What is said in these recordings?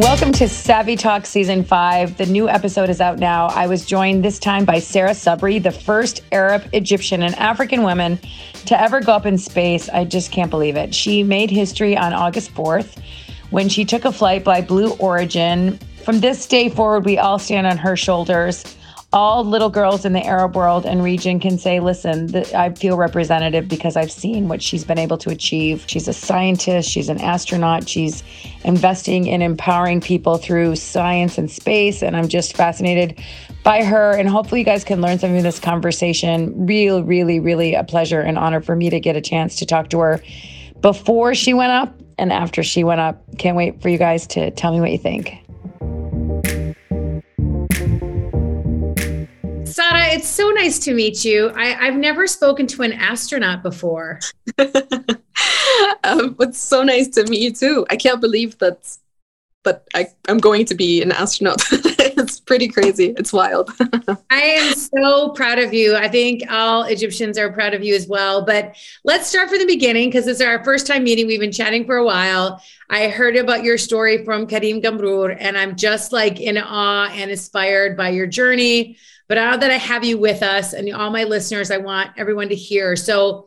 Welcome to Savvy Talk Season 5. The new episode is out now. I was joined this time by Sara Sabry, the first Arab, Egyptian, and African woman to ever go up in space. I just can't believe it. She made history on August 4th when she took a flight by Blue Origin. From this day forward, we all stand on her shoulders all little girls in the Arab world and region can say, listen, I feel representative because I've seen what she's been able to achieve. She's a scientist, she's an astronaut, she's investing in empowering people through science and space. And I'm just fascinated by her. And hopefully, you guys can learn something from this conversation. Real, really, really a pleasure and honor for me to get a chance to talk to her before she went up and after she went up. Can't wait for you guys to tell me what you think. It's so nice to meet you. I, have never spoken to an astronaut before. um, it's so nice to meet you too. I can't believe that, but I, I'm going to be an astronaut. it's pretty crazy. It's wild. I am so proud of you. I think all Egyptians are proud of you as well. But let's start from the beginning because it's our first time meeting. We've been chatting for a while. I heard about your story from Karim Gamroor, and I'm just like in awe and inspired by your journey but now that I have you with us and all my listeners, I want everyone to hear. So,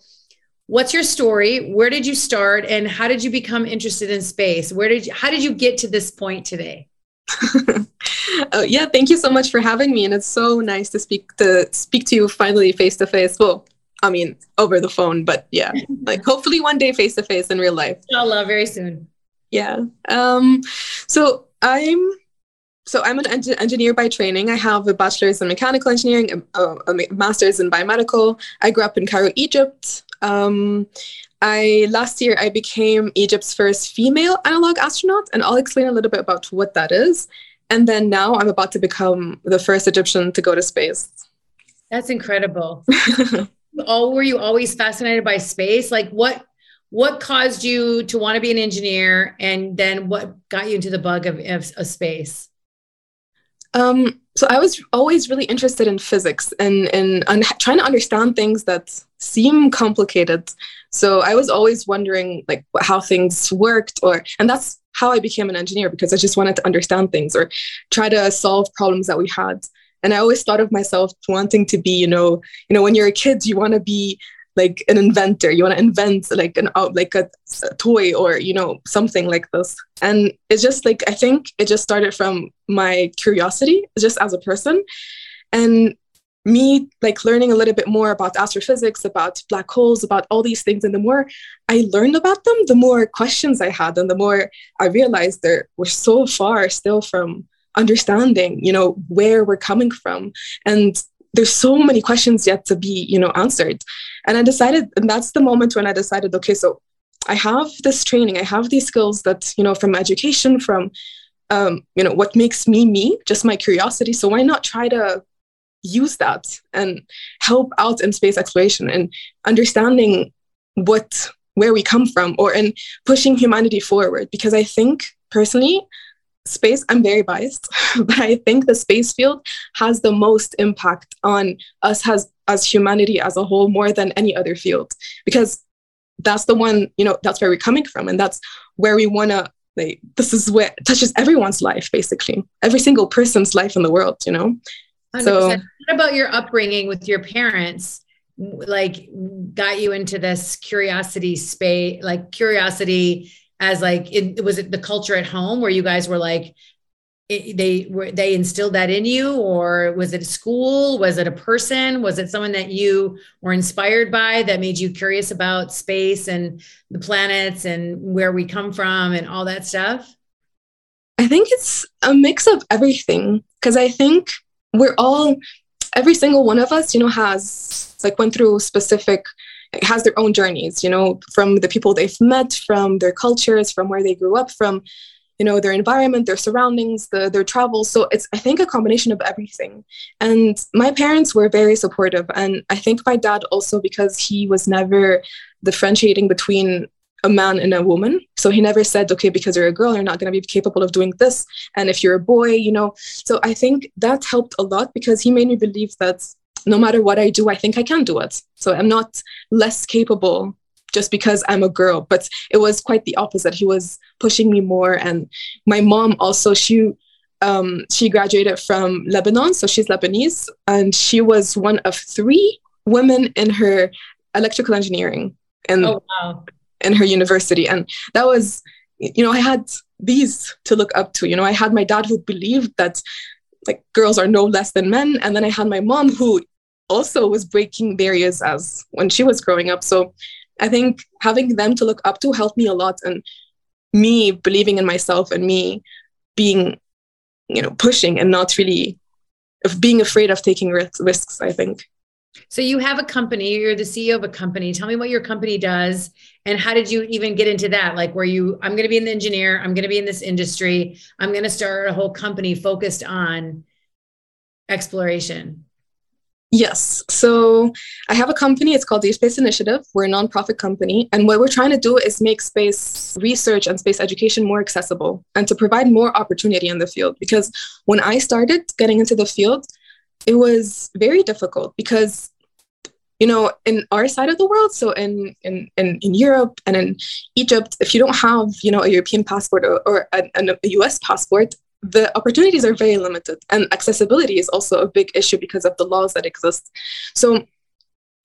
what's your story? Where did you start, and how did you become interested in space? Where did you, how did you get to this point today? oh, yeah, thank you so much for having me, and it's so nice to speak to speak to you finally face to face. Well, I mean, over the phone, but yeah, like hopefully one day face to face in real life. Inshallah, very soon. Yeah. Um. So I'm so I'm an en- engineer by training. I have a bachelor's in mechanical engineering, a, a, master's in biomedical. I grew up in Cairo, Egypt. Um, I last year I became Egypt's first female analog astronaut, and I'll explain a little bit about what that is. And then now I'm about to become the first Egyptian to go to space. That's incredible. oh, were you always fascinated by space? Like what what caused you to want to be an engineer and then what got you into the bug of, of, of space? Um, so I was always really interested in physics and and, and trying to understand things that seem complicated. So I was always wondering like how things worked, or and that's how I became an engineer because I just wanted to understand things or try to solve problems that we had. And I always thought of myself wanting to be, you know, you know, when you're a kid, you want to be like an inventor. You want to invent like an out like a, a, toy or you know something like this. And it's just like i think it just started from my curiosity just as a person. And me like learning a little bit more about astrophysics about black holes about all these things and the more i learned about them the more questions i had and the more i realized that we're so far still from understanding you know where we're coming from. And there's so many questions yet to be you know answered. And i decided and that's the moment when i decided okay so i have this training i have these skills that you know from education from um, you know what makes me me just my curiosity. So why not try to use that and help out in space exploration and understanding what where we come from or in pushing humanity forward? Because i think personally space i'm very biased but i think the space field has the most impact on us has as humanity as a whole more than any other field. Because that's the one you know that's where we're coming from and that's where we want to like this is where touches everyone's life basically. Every single person's life in the world you know? 100%. so what about your upbringing with your parents? Like got you into this curiosity space like curiosity as like it, was it the culture at home where you guys were like it, they were they instilled that in you? Or was it a school? Was it a person? Was it someone that you were inspired by that made you curious about space and the planets and where we come from and all that stuff? I think it's a mix of everything because i think we're all every single one of us you know has like went through specific has their own journeys, you know, from the people they've met, from their cultures, from where they grew up, from, you know, their environment, their surroundings, the, their travels. So it's, I think, a combination of everything. And my parents were very supportive. And I think my dad also, because he was never differentiating between a man and a woman. So he never said, okay, because you're a girl, you're not going to be capable of doing this. And if you're a boy, you know. So I think that helped a lot because he made me believe that no matter what I do, I think I can do it. So I'm not less capable just because I'm a girl, but it was quite the opposite. He was pushing me more. And my mom also, she um, she graduated from Lebanon, so she's Lebanese, and she was one of three women in her electrical engineering in, oh, wow. in her university. And that was, you know, I had these to look up to. You know, I had my dad who believed that like girls are no less than men, and then I had my mom who also was breaking barriers as when she was growing up. So I think having them to look up to helped me a lot and me believing in myself and me being, you know, pushing and not really of being afraid of taking risks, I think. So you have a company, you're the CEO of a company. Tell me what your company does and how did you even get into that? Like where you I'm going to be an engineer, I'm going to be in this industry, I'm going to start a whole company focused on exploration. Yes. So I have a company. It's called the Space Initiative. We're a nonprofit company. And what we're trying to do is make space research and space education more accessible and to provide more opportunity in the field. Because when I started getting into the field, it was very difficult because you know in our side of the world so in in in, in europe and in egypt if you don't have you know a european passport or, or a, a us passport the opportunities are very limited and accessibility is also a big issue because of the laws that exist. So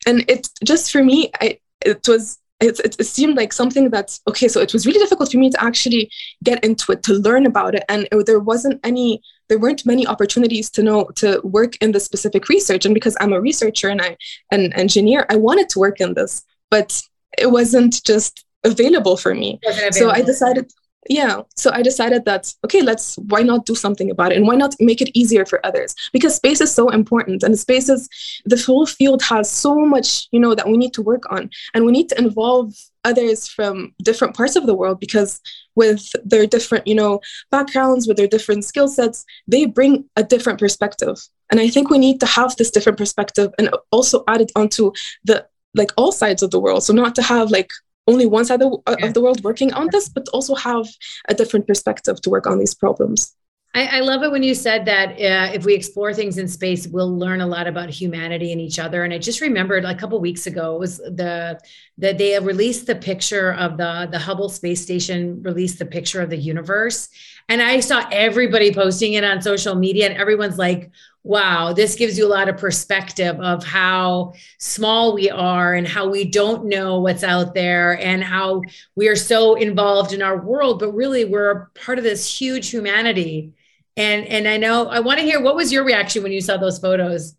and it just for me I, it was it, it, seemed like something that's okay so it was really difficult for me to actually get into it to learn about it and it, there wasn't any there weren't many opportunities to know to work in the specific research. And because i'm a researcher and i an engineer i wanted to work in this but it wasn't just available for me. Available. so i decided yeah so i decided that okay let's why not do something about it? And why not make it easier for others? Because space is so important and space is the whole field has so much you know that we need to work on. And we need to involve others from different parts of the world because with their different you know backgrounds with their different skill sets they bring a different perspective. And i think we need to have this different perspective and also add it onto the like all sides of the world. So not to have like only one side of, uh, of the world working on this, but also have a different perspective to work on these problems. I, I, love it when you said that uh, if we explore things in space, we'll learn a lot about humanity and each other. And I just remembered a couple weeks ago it was the that they released the picture of the the Hubble space station released the picture of the universe, and I saw everybody posting it on social media, and everyone's like, wow, this gives you a lot of perspective of how small we are and how we don't know what's out there and how we are so involved in our world, but really we're part of this huge humanity. And and I know I want to hear what was your reaction when you saw those photos?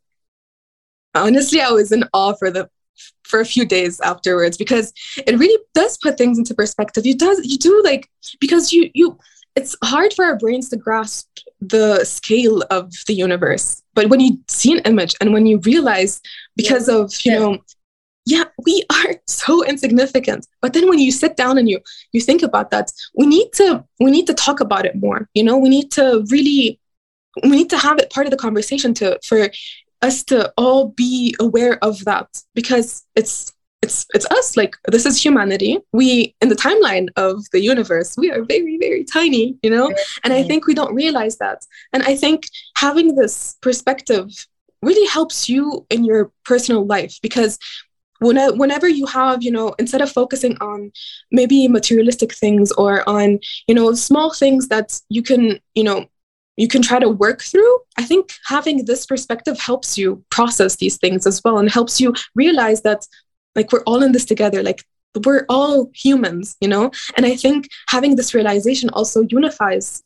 Honestly, I was in awe for the for a few days afterwards because it really does put things into perspective. You does you do like because you you it's hard for our brains to grasp the scale of the universe. But when you see an image and when you realize because yeah. of, you yeah. know, yeah, we are so insignificant. But then when you sit down and you you think about that, we need to we need to talk about it more. You know, we need to really we need to have it part of the conversation to for us to all be aware of that because it's it's it's us like this is humanity. We in the timeline of the universe we are very very tiny you know? And i think we don't realize that. And i think having this perspective really helps you in your personal life because whenever you have you know instead of focusing on maybe materialistic things or on you know small things that you can you know you can try to work through i think having this perspective helps you process these things as well and helps you realize that like we're all in this together. Like we're all humans you know? And i think having this realization also unifies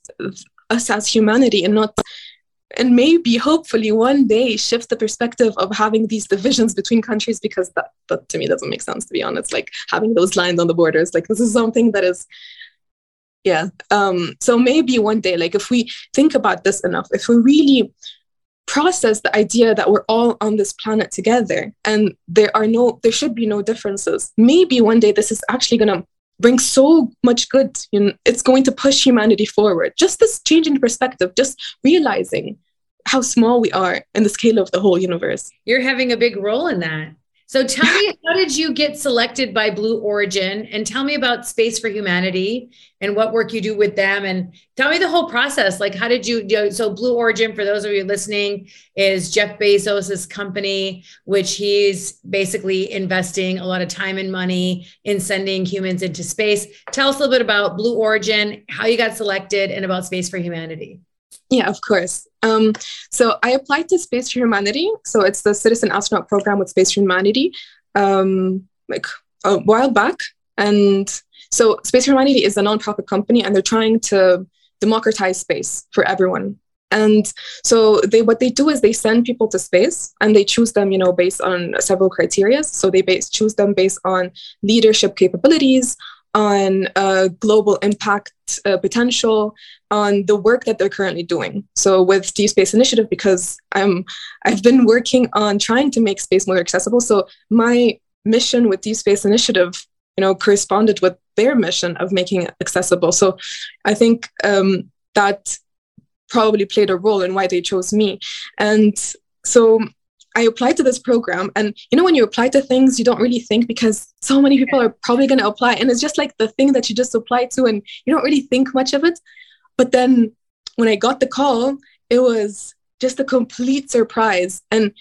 us as humanity and not and maybe hopefully one day shift the perspective of having these divisions between countries because that, that to me doesn't make sense to be honest. Like having those lines on the borders like this is something that is yeah. Um so maybe one day like if we think about this enough if we really process the idea that we're all on this planet together and there are no there should be no differences. Maybe one day this is actually going to bring so much good you know it's going to push humanity forward. Just this change in perspective just realizing how small we are in the scale of the whole universe. You're having a big role in that So tell me, how did you get selected by Blue Origin? And tell me about Space for Humanity and what work you do with them. And tell me the whole process. Like, how did you do? So, Blue Origin, for those of you listening, is Jeff Bezos's company, which he's basically investing a lot of time and money in sending humans into space. Tell us a little bit about Blue Origin, how you got selected, and about Space for Humanity. Yeah, of course. Um, so I applied to Space for Humanity. So it's the Citizen Astronaut Program with Space for Humanity, um, like a while back. And so Space for Humanity is a nonprofit company, and they're trying to democratize space for everyone. And so they what they do is they send people to space and they choose them, you know, based on several criteria. So they base, choose them based on leadership capabilities, on uh, global impact uh, potential, on the work that they're currently doing. So with Deep Space Initiative, because I'm I've been working on trying to make space more accessible. So my mission with Deep Space Initiative, you know, corresponded with their mission of making it accessible. So I think um, that probably played a role in why they chose me. And so I applied to this program. And you know, when you apply to things, you don't really think because so many people are probably going to apply. And it's just like the thing that you just apply to, and you don't really think much of it. But then when I got the call, it was just a complete surprise. And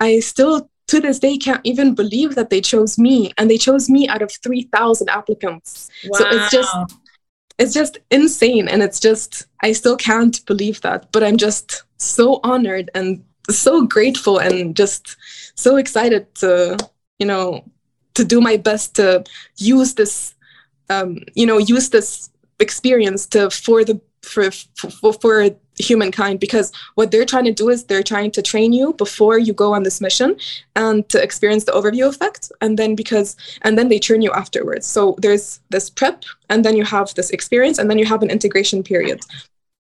I still, to this day, can't even believe that they chose me. And they chose me out of 3,000 applicants. Wow. So it's just, it's just insane. And it's just, I still can't believe that. But I'm just so honored and so grateful and just so excited to you know to do my best to use this um, you know use this experience to for the for, for for humankind. Because what they're trying to do is they're trying to train you before you go on this mission and to experience the overview effect. And then because and then they train you afterwards. So there's this prep and then you have this experience and then you have an integration period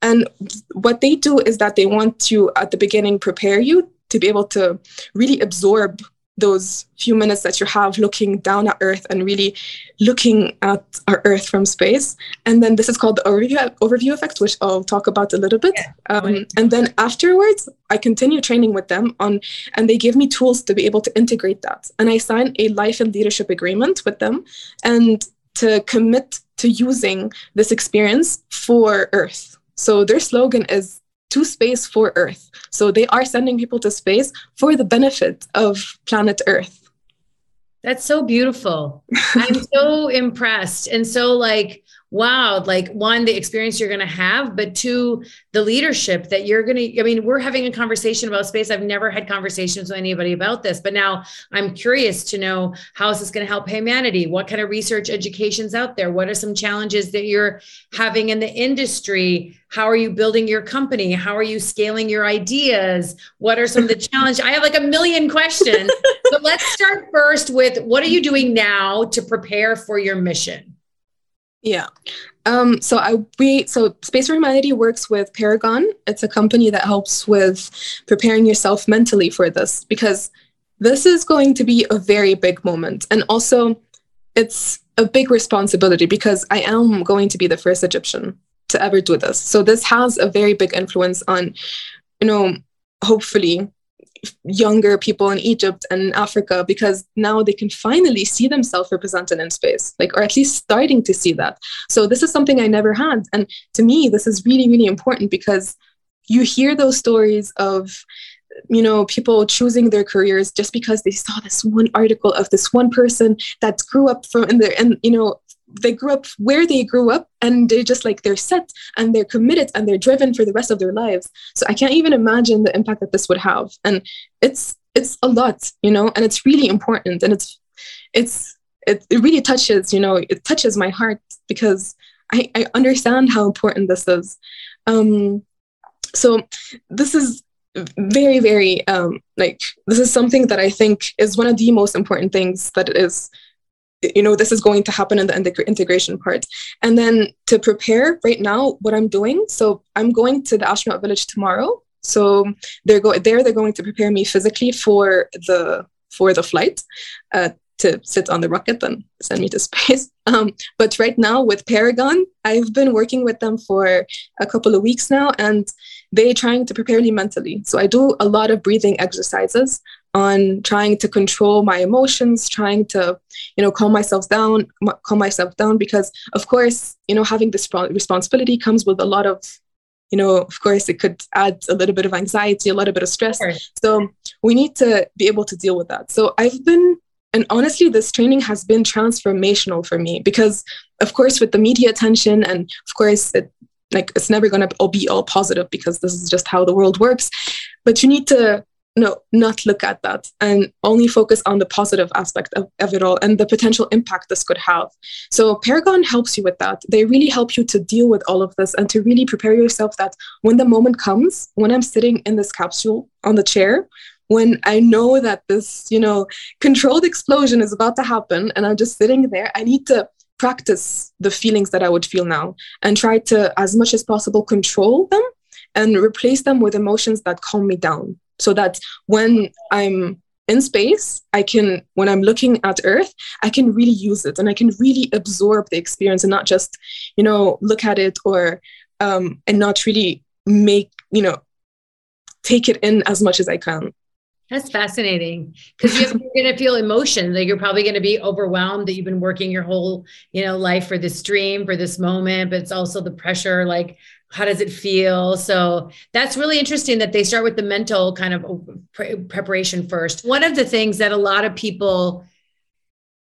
and what they do is that they want to, at the beginning, prepare you to be able to really absorb those few minutes that you have looking down at Earth and really looking at our Earth from space. And then this is called the overview, overview effect, which I'll talk about a little bit. Yeah. Um, and then afterwards, I continue training with them on, and they give me tools to be able to integrate that. And I sign a life and leadership agreement with them and to commit to using this experience for Earth. So their slogan is to space for Earth. So they are sending people to space for the benefit of planet Earth. That's so beautiful. I'm so impressed. And so, like, wow, like one, the experience you're going to have, but two, the leadership that you're going to. I mean, we're having a conversation about space. I've never had conversations with anybody about this, but now I'm curious to know how is this going to help humanity? What kind of research education's out there? What are some challenges that you're having in the industry? How are you building your company? How are you scaling your ideas? What are some of the challenges? I have like a million questions. so let's start first with what are you doing now to prepare for your mission? Yeah. Um, so I we so Space for Humanity works with Paragon. It's a company that helps with preparing yourself mentally for this because this is going to be a very big moment. And also it's a big responsibility because I am going to be the first Egyptian to ever do this. So this has a very big influence on, you know, hopefully younger people in Egypt and Africa because now they can finally see themselves represented in space, like, or at least starting to see that. So, this is something I never had. And to me, this is really, really important because you hear those stories of you know people choosing their careers just because they saw this one article of this one person that grew up from in and you know they grew up where they grew up and they're just like they're set and they're committed and they're driven for the rest of their lives. So i can't even imagine the impact that this would have. And it's it's a lot you know and it's really important and it's it's it, it really touches you know it touches my heart because i i understand how important this is. Um so this is very very um like this is something that i think is one of the most important things that is you know this is going to happen in the integration part. And then to prepare right now what i'm doing so i'm going to the astronaut village tomorrow. So they're going there they're going to prepare me physically for the for the flight uh, to sit on the rocket and send me to space. Um, but right now with paragon i've been working with them for a couple of weeks now and they're trying to prepare me mentally. So i do a lot of breathing exercises on trying to control my emotions, trying to, you know, calm myself down, calm myself down because of course, you know, having this responsibility comes with a lot of you know, of course, it could add a little bit of anxiety, a little bit of stress. Sure. So we need to be able to deal with that. So I've been, and honestly, this training has been transformational for me because, of course, with the media attention, and of course, it, like it's never going to all be all positive because this is just how the world works. But you need to no not look at that and only focus on the positive aspect of, of it all and the potential impact this could have. So paragon helps you with that. They really help you to deal with all of this and to really prepare yourself that when the moment comes when i'm sitting in this capsule on the chair when i know that this you know controlled explosion is about to happen and i'm just sitting there i need to practice the feelings that i would feel now and try to as much as possible control them and replace them with emotions that calm me down so that when I'm in space, I can, when I'm looking at Earth, I can really use it and I can really absorb the experience and not just, you know, look at it or, um, and not really make, you know, take it in as much as I can. That's fascinating because you're going to feel emotion. Like you're probably going to be overwhelmed that you've been working your whole, you know, life for this dream, for this moment. But it's also the pressure, like how does it feel? So that's really interesting that they start with the mental kind of pre- preparation first. One of the things that a lot of people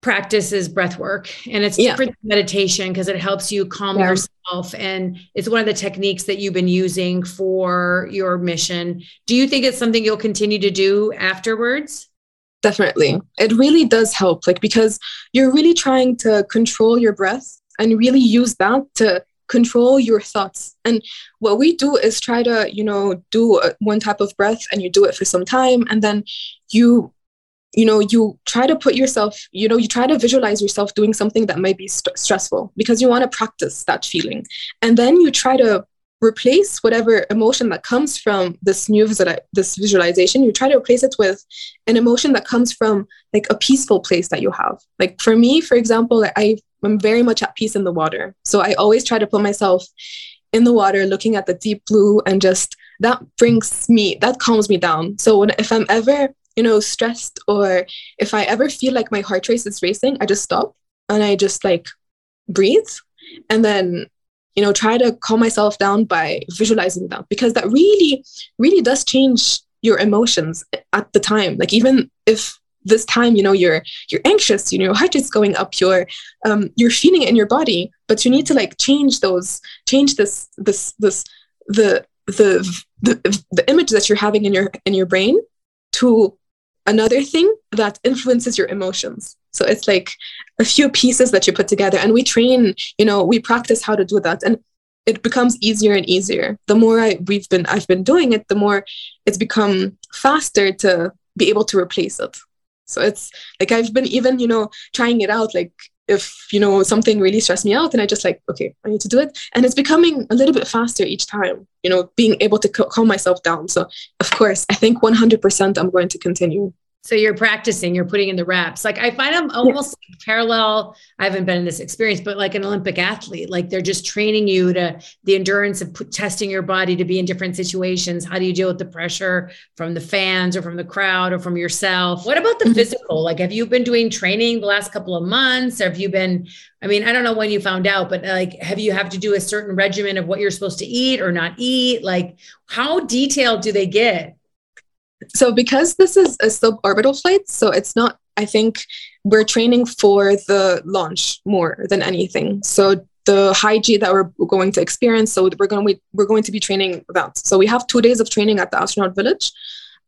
practice is breath work and it's yeah. different meditation because it helps you calm yeah. yourself and it's one of the techniques that you've been using for your mission. Do you think it's something you'll continue to do afterwards? Definitely. It really does help like because you're really trying to control your breath and really use that to control your thoughts. And what we do is try to you know do uh, one type of breath and you do it for some time. And then you you know you try to put yourself you know you try to visualize yourself doing something that might be st- stressful because you want to practice that feeling. And then you try to replace whatever emotion that comes from this new this visualization you try to replace it with an emotion that comes from like a peaceful place that you have like for me for example i I'm very much at peace in the water. So I always try to put myself in the water, looking at the deep blue, and just that brings me, that calms me down. So when, if I'm ever, you know, stressed or if I ever feel like my heart rate is racing, I just stop and I just like breathe and then, you know, try to calm myself down by visualizing that because that really, really does change your emotions at the time. Like even if this time you know you're you're anxious you know your heart is going up you're um, you're feeling it in your body but you need to like change those change this this this the the the, the image that you're having in your in your brain to another thing that influences your emotions so it's like a few pieces that you put together and we train you know we practice how to do that and it becomes easier and easier the more I, we've been i've been doing it the more it's become faster to be able to replace it so it's like I've been even, you know, trying it out. Like if, you know, something really stressed me out and I just like, okay, I need to do it. And it's becoming a little bit faster each time, you know, being able to calm myself down. So of course, I think 100% I'm going to continue. So you're practicing, you're putting in the reps. Like I find them almost yeah. parallel. I haven't been in this experience, but like an Olympic athlete, like they're just training you to the endurance of testing your body to be in different situations. How do you deal with the pressure from the fans or from the crowd or from yourself? What about the mm-hmm. physical? Like, have you been doing training the last couple of months? Or have you been, I mean, I don't know when you found out, but like, have you have to do a certain regimen of what you're supposed to eat or not eat? Like, how detailed do they get? So because this is a suborbital flight, so it's not, I think we're training for the launch more than anything. So the high G that we're going to experience, so we're going to, we're going to be training that. So we have two days of training at the astronaut village.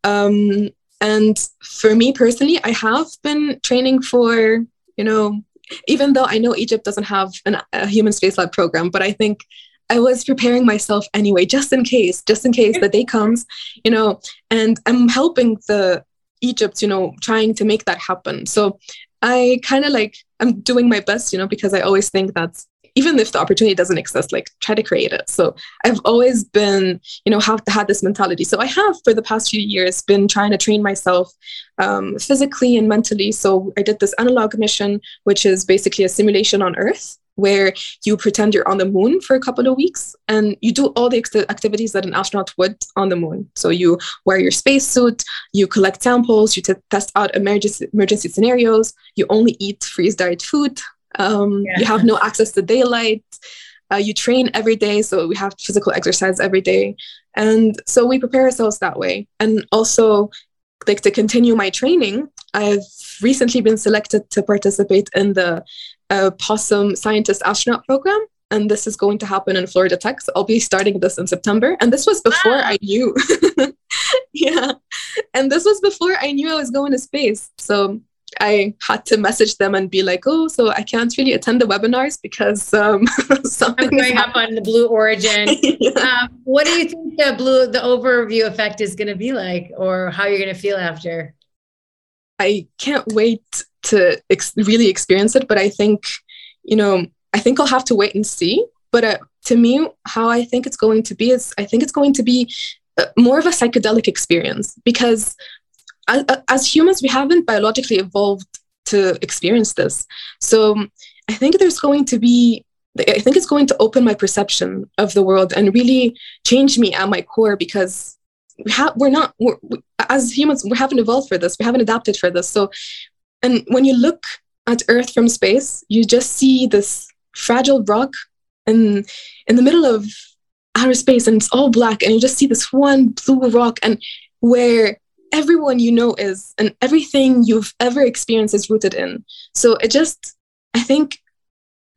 Um, and for me personally, I have been training for, you know, even though I know Egypt doesn't have an, a human space lab program, but I think I was preparing myself anyway, just in case, just in case the day comes, you know, and I'm helping the Egypt, you know, trying to make that happen. So I kind of like, I'm doing my best, you know, because I always think that even if the opportunity doesn't exist like try to create it. So i've always been you know have had this mentality. So i have for the past few years been trying to train myself um, physically and mentally. So i did this analog mission which is basically a simulation on earth where you pretend you're on the moon for a couple of weeks and you do all the activities that an astronaut would on the moon. So you wear your spacesuit, you collect samples, you test out emergency, emergency scenarios, you only eat freeze dried food, um, yeah. You have no access to daylight. Uh, you train every day, so we have physical exercise every day, and so we prepare ourselves that way. And also, like to continue my training, I've recently been selected to participate in the uh, PoSSUM Scientist Astronaut Program, and this is going to happen in Florida Tech. So I'll be starting this in September, and this was before ah. I knew. yeah, and this was before I knew I was going to space. So I had to message them and be like, oh, so I can't really attend the webinars because um, something I'm going up on the Blue Origin. yeah. um, what do you think the blue the overview effect is going to be like, or how you're going to feel after? I can't wait to ex- really experience it, but I think, you know, I think I'll have to wait and see. But uh, to me, how I think it's going to be is I think it's going to be uh, more of a psychedelic experience because as, as humans, we haven't biologically evolved to experience this. So I think there's going to be I think it's going to open my perception of the world and really change me at my core because have we're not we're, we, as humans we haven't evolved for this we haven't adapted for this so and when you look at earth from space you just see this fragile rock in in the middle of outer space and it's all black and you just see this one blue rock and where everyone you know is and everything you've ever experienced is rooted in. So it just, I think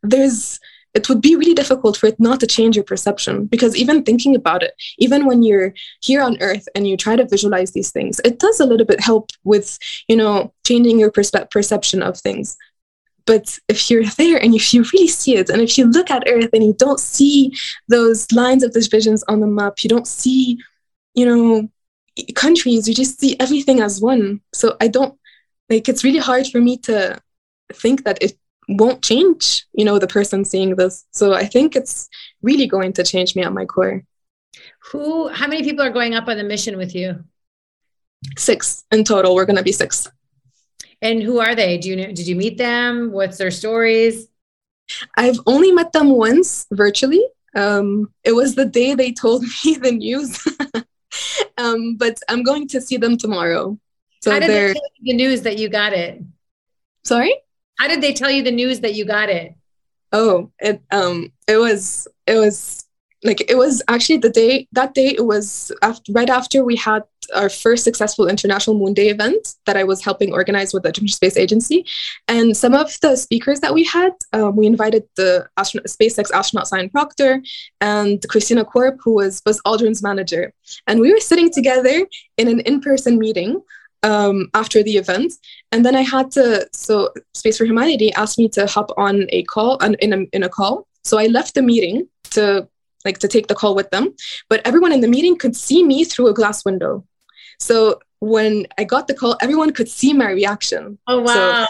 there's, it would be really difficult for it not to change your perception because even thinking about it, even when you're here on earth and you try to visualize these things, it does a little bit help with, you know, changing your perspe- perception of things. But if you're there and if you really see it, and if you look at Earth and you don't see those lines of divisions on the map, you don't see, you know, countries you just see everything as one so i don't like it's really hard for me to think that it won't change you know the person seeing this. So i think it's really going to change me at my core. Who how many people are going up on the mission with you? Six in total. We're going to be six. And who are they? Do you know did you meet them? What's their stories? I've only met them once virtually. Um, it was the day they told me the news. Um, but I'm going to see them tomorrow. So How did they're... tell you the news that you got it? Sorry? How did they tell you the news that you got it? Oh, it um it was it was like it was actually the day that day it was after, right after we had our first successful international moon day event that i was helping organize with the Egyptian space agency and some of the speakers that we had um, we invited the astronaut, spacex astronaut Sian proctor and christina korp who was buzz aldrin's manager and we were sitting together in an in-person meeting um, after the event. And then I had to, so Space for Humanity asked me to hop on a call, in a, in a call. So I left the meeting to like to take the call with them. But everyone in the meeting could see me through a glass window. So when I got the call, everyone could see my reaction. Oh wow. So,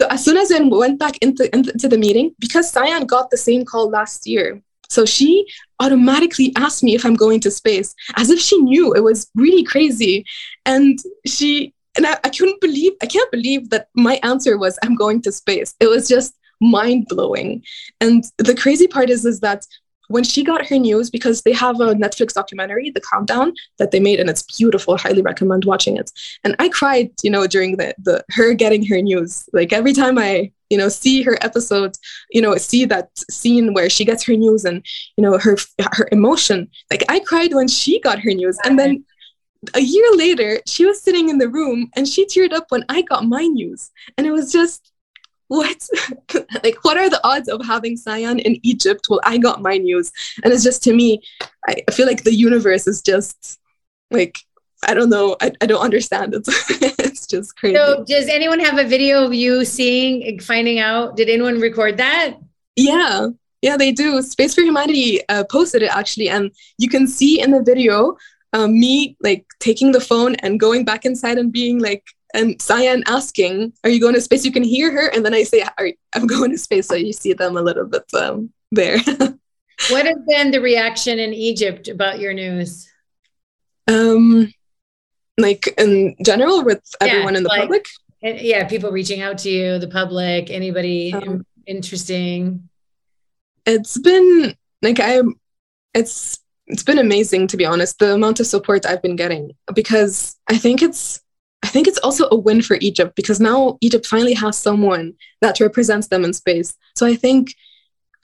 so as soon as I went back into, into the meeting, because Sian got the same call last year, so she automatically asked me if I'm going to space, as if she knew. It was really crazy. And she and I, I couldn't believe, I can't believe that my answer was I'm going to space. It was just mind blowing. And the crazy part is, is that when she got her news, because they have a Netflix documentary, The Countdown, that they made, and it's beautiful. Highly recommend watching it. And I cried, you know, during the the her getting her news. Like every time I, you know, see her episode, you know, see that scene where she gets her news and you know her her emotion. Like I cried when she got her news, and then a year later, she was sitting in the room and she teared up when I got my news. And it was just what like what are the odds of having Sian in Egypt while I got my news? And it's just to me, I, feel like the universe is just like I don't know. I, I don't understand it. it's just crazy. So does anyone have a video of you seeing finding out? Did anyone record that? Yeah. Yeah, they do. Space for Humanity uh, posted it actually, and you can see in the video um, me like taking the phone and going back inside and being like and Sian asking, "Are you going to space?" You can hear her, and then I say, "I'm going to space." So you see them a little bit um, there. what has been the reaction in Egypt about your news? Um, like in general, with yeah, everyone in the like, public. Yeah, people reaching out to you, the public, anybody um, interesting. It's been like I, it's it's been amazing to be honest. The amount of support I've been getting because I think it's I think it's also a win for Egypt because now Egypt finally has someone that represents them in space. So I think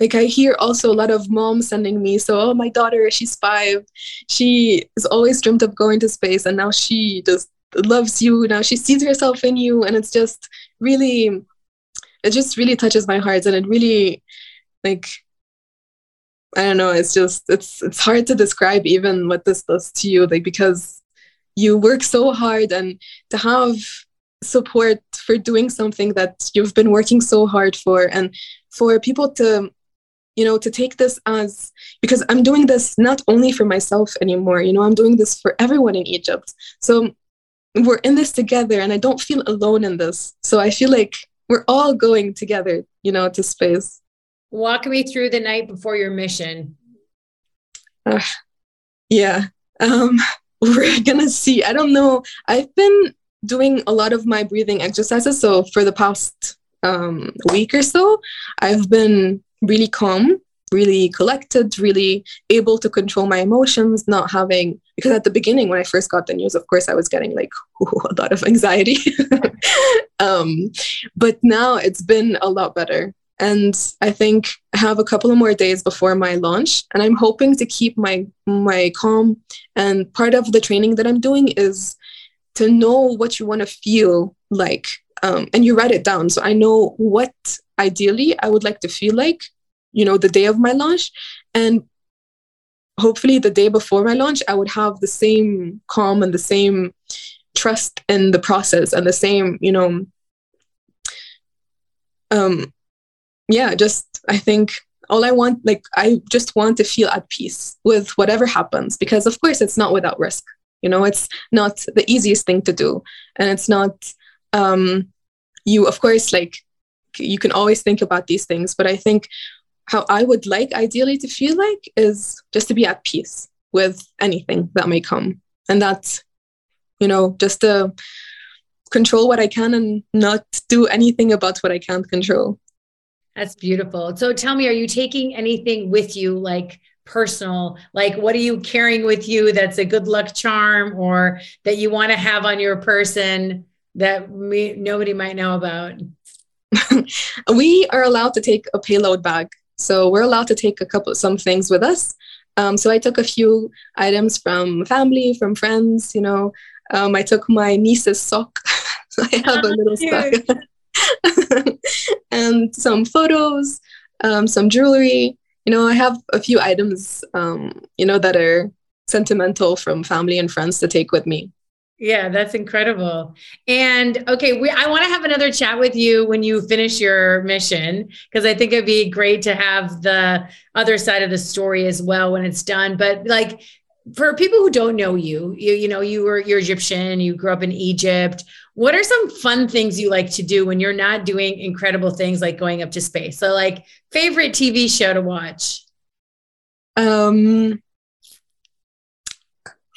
like I hear also a lot of moms sending me, so oh my daughter, she's five. She has always dreamt of going to space and now she just loves you. Now she sees herself in you. And it's just really it just really touches my heart and it really like I don't know, it's just it's it's hard to describe even what this does to you, like because you work so hard and to have support for doing something that you've been working so hard for and for people to you know to take this as because i'm doing this not only for myself anymore you know i'm doing this for everyone in egypt so we're in this together and i don't feel alone in this so i feel like we're all going together you know to space walk me through the night before your mission uh, yeah um we're gonna see. I don't know. I've been doing a lot of my breathing exercises. So for the past um, week or so, I've been really calm, really collected, really able to control my emotions, not having, because at the beginning, when I first got the news, of course, I was getting like a lot of anxiety. um, but now it's been a lot better. And I think I have a couple of more days before my launch, and I'm hoping to keep my my calm. And part of the training that I'm doing is to know what you want to feel like, um, and you write it down. So I know what ideally I would like to feel like, you know, the day of my launch, and hopefully the day before my launch, I would have the same calm and the same trust in the process and the same, you know, um, yeah, just I think all I want, like, I just want to feel at peace with whatever happens because, of course, it's not without risk. You know, it's not the easiest thing to do. And it's not, um, you, of course, like, you can always think about these things, but I think how I would like ideally to feel like is just to be at peace with anything that may come. And that's, you know, just to control what I can and not do anything about what I can't control. That's beautiful. So tell me, are you taking anything with you, like personal? Like, what are you carrying with you that's a good luck charm or that you want to have on your person that we, nobody might know about? we are allowed to take a payload bag. So we're allowed to take a couple some things with us. Um, so I took a few items from family, from friends. You know, um, I took my niece's sock. I have a little sock. and some photos, um, some jewelry. You know, I have a few items, um, you know, that are sentimental from family and friends to take with me. Yeah, that's incredible. And okay, we I want to have another chat with you when you finish your mission because I think it'd be great to have the other side of the story as well when it's done. But like for people who don't know you, you you know, you were you're Egyptian, you grew up in Egypt. What are some fun things you like to do when you're not doing incredible things like going up to space? So like favorite TV show to watch? Um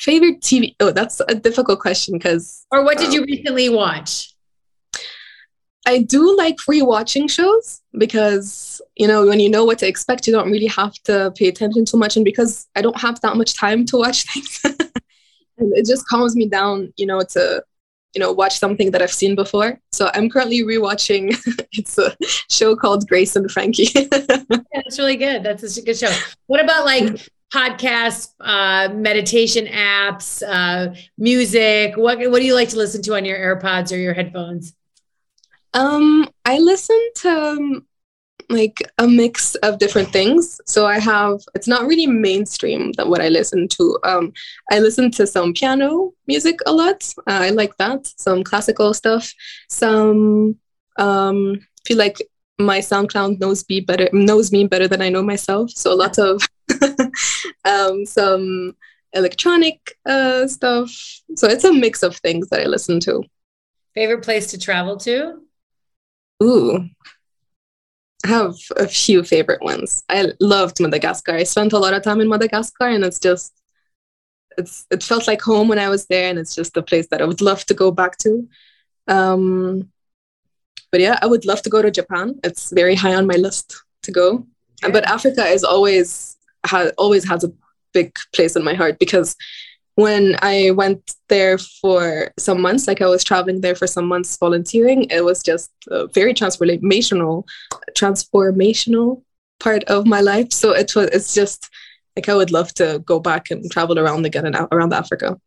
favorite TV Oh, that's a difficult question because Or what did um, you recently watch? I do like rewatching shows because you know when you know what to expect, you don't really have to pay attention too much. And because I don't have that much time to watch things, and it just calms me down, you know, to you know watch something that I've seen before. So I'm currently rewatching. it's a show called Grace and Frankie. yeah, that's really good. That's a good show. What about like podcasts, uh, meditation apps, uh, music? What what do you like to listen to on your AirPods or your headphones? Um, I listen to um, like a mix of different things. So I have it's not really mainstream that what I listen to. Um, I listen to some piano music a lot. Uh, I like that. Some classical stuff. Some um, feel like my SoundCloud knows me better knows me better than I know myself. So a lot of um, some electronic uh, stuff. So it's a mix of things that I listen to. Favorite place to travel to? Ooh, I have a few favorite ones. I loved Madagascar. I spent a lot of time in Madagascar, and it's just it's it felt like home when I was there, and it's just a place that I would love to go back to. Um, but yeah, I would love to go to Japan. It's very high on my list to go. Yeah. But Africa is always has always has a big place in my heart because when I went there for some months, like I was traveling there for some months volunteering, it was just a very transformational, transformational part of my life. So it was, it's just like I would love to go back and travel around again and around Africa.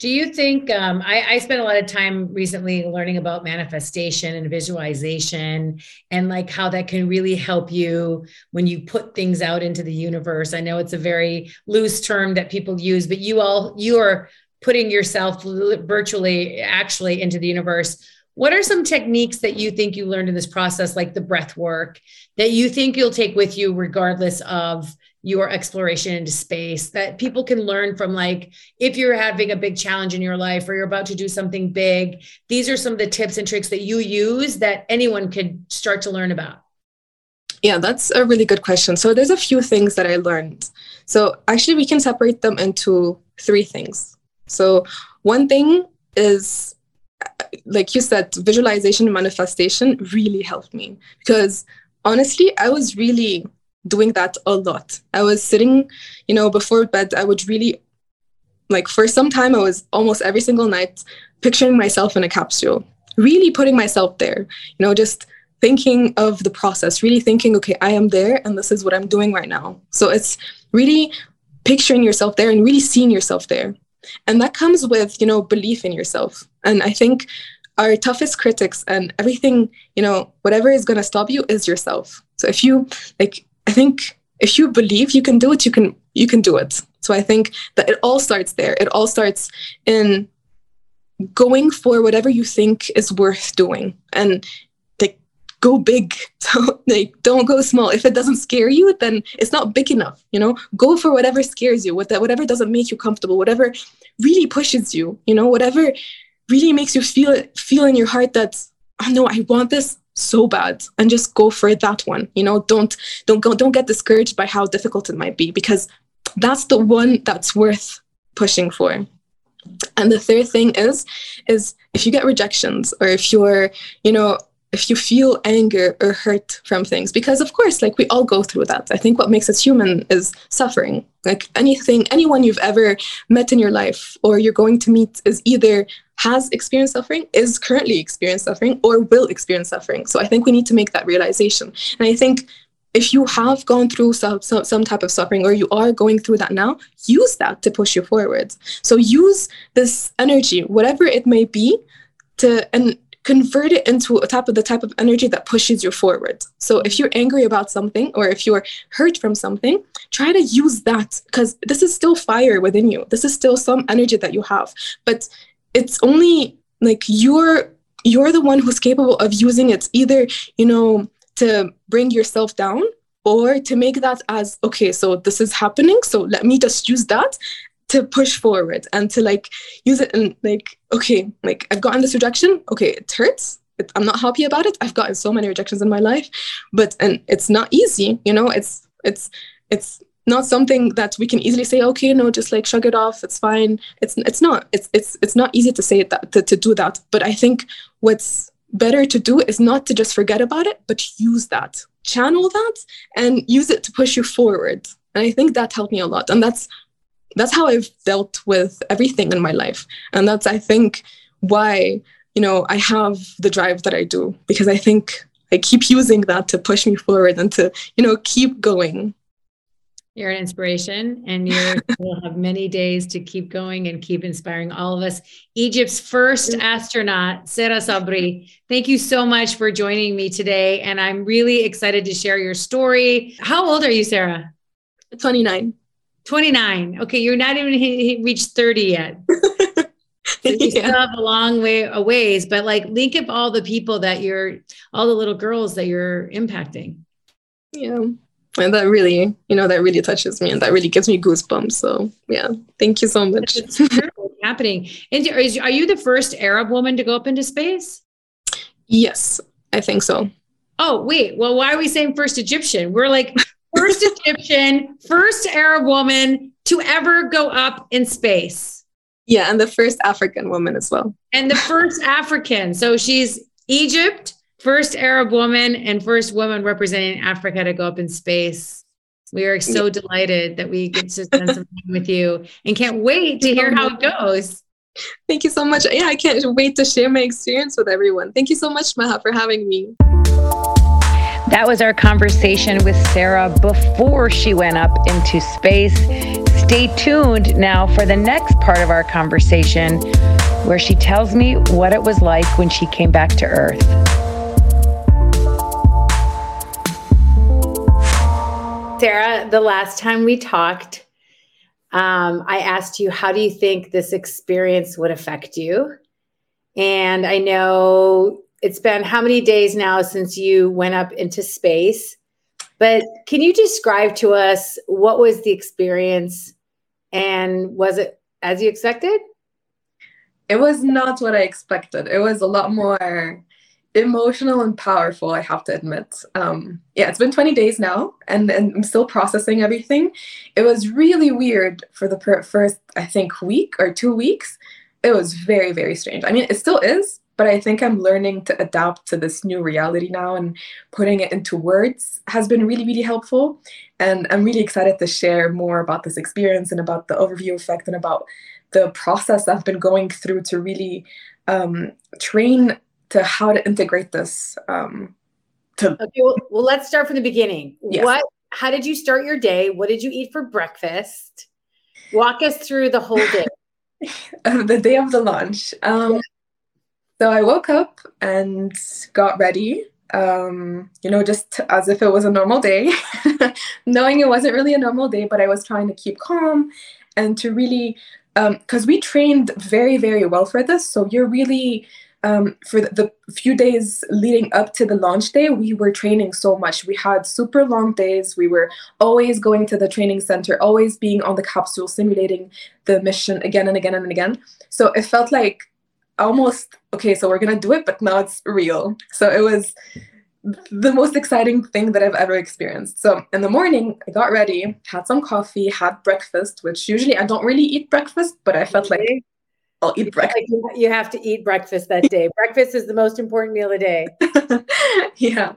Do you think um, I, I spent a lot of time recently learning about manifestation and visualization and like how that can really help you when you put things out into the universe? I know it's a very loose term that people use, but you all you are putting yourself virtually actually into the universe. What are some techniques that you think you learned in this process, like the breath work, that you think you'll take with you regardless of your exploration into space that people can learn from like if you're having a big challenge in your life or you're about to do something big these are some of the tips and tricks that you use that anyone could start to learn about. Yeah that's a really good question. So there's a few things that i learned. So actually we can separate them into three things. So one thing is like you said visualization and manifestation really helped me because honestly i was really doing that a lot. I was sitting, you know, before bed, I would really, like, for some time, I was almost every single night picturing myself in a capsule, really putting myself there, you know, just thinking of the process, really thinking, okay, I am there and this is what I'm doing right now. So it's really picturing yourself there and really seeing yourself there. And that comes with, you know, belief in yourself. And I think our toughest critics and everything, you know, whatever is going to stop you is yourself. So if you like I think if you believe you can do it, you can you can do it. So I think that it all starts there. It all starts in going for whatever you think is worth doing and like go big. So like don't go small. If it doesn't scare you, then it's not big enough, you know? Go for whatever scares you, whatever doesn't make you comfortable, whatever really pushes you, you know, whatever really makes you feel feel in your heart that oh no, I want this so bad and just go for that one you know? Don't don't go don't get discouraged by how difficult it might be because that's the one that's worth pushing for. And the third thing is is if you get rejections or if you're you know if you feel anger or hurt from things because of course like we all go through that i think what makes us human is suffering like anything anyone you've ever met in your life or you're going to meet is either has experienced suffering, is currently experiencing suffering, or will experience suffering. So I think we need to make that realization. And I think if you have gone through some, some, some type of suffering or you are going through that now, use that to push you forward. So use this energy, whatever it may be, to and convert it into a type of the type of energy that pushes you forward. So if you're angry about something or if you're hurt from something, try to use that because this is still fire within you. This is still some energy that you have. But it's only like you're you're the one who's capable of using it either you know to bring yourself down or to make that as okay so this is happening so let me just use that to push forward and to like use it and like okay like i've gotten this rejection. Okay it hurts. It, i'm not happy about it. I've gotten so many rejections in my life. But and it's not easy you know? It's it's it's not something that we can easily say okay no just like shrug it off. It's fine. It's it's not. It's it's it's not easy to say that to, to do that. But i think what's better to do is not to just forget about it but use that. Channel that and use it to push you forward. And i think that helped me a lot. And that's that's how i've dealt with everything in my life and that's i think why you know i have the drive that i do because i think i keep using that to push me forward and to you know keep going you're an inspiration, and you will have many days to keep going and keep inspiring all of us. Egypt's first astronaut, Sara Sabry. Thank you so much for joining me today, and I'm really excited to share your story. How old are you, Sara? 29. 29. Okay, you're not even he, he reached 30 yet. So you yeah. still have a long way a ways, but like link up all the people that you're, all the little girls that you're impacting. Yeah and that really you know that really touches me and that really gives me goosebumps so yeah thank you so much happening. And are you the first Arab woman to go up into space? Yes, I think so. Oh, wait. Well, why are we saying first Egyptian? We're like first Egyptian, first Arab woman to ever go up in space. Yeah, and the first African woman as well. And the first African. So she's Egypt, first Arab woman, and first woman representing Africa to go up in space. We are so yeah. delighted that we get to spend some time with you and can't wait to hear how it goes. Thank you so much. Yeah, I can't wait to share my experience with everyone. Thank you so much, Maha, for having me. That was our conversation with Sara before she went up into space. Stay tuned now for the next part of our conversation where she tells me what it was like when she came back to Earth. Sara, the last time we talked, um, I asked you, how do you think this experience would affect you? And I know it's been how many days now since you went up into space? But can you describe to us what was the experience and was it as you expected? It was not what I expected. It was a lot more emotional and powerful, I have to admit. Um, yeah, it's been 20 days now and, and I'm still processing everything. It was really weird for the first, I think, week or two weeks. It was very, very strange. I mean, it still is, but I think I'm learning to adapt to this new reality now and putting it into words has been really, really helpful. And I'm really excited to share more about this experience and about the overview effect and about the process I've been going through to really um, train to how to integrate this. Um, to okay, well, well, let's start from the beginning. Yes. What? How did you start your day? What did you eat for breakfast? Walk us through the whole day. the day of the launch. Um, so I woke up and got ready, um, you know, just as if it was a normal day, knowing it wasn't really a normal day, but I was trying to keep calm and to really, because um, we trained very, very well for this. So you're really, um, for the, the, few days leading up to the launch day, we were training so much. We had super long days. We were always going to the training center, always being on the capsule, simulating the mission again and again and again. So it felt like almost okay so we're gonna do it but now it's real. So it was the most exciting thing that i've ever experienced. So in the morning i got ready had some coffee had breakfast which usually i don't really eat breakfast but i felt like i'll eat breakfast. you have to eat breakfast that day. Breakfast is the most important meal of the day. Yeah.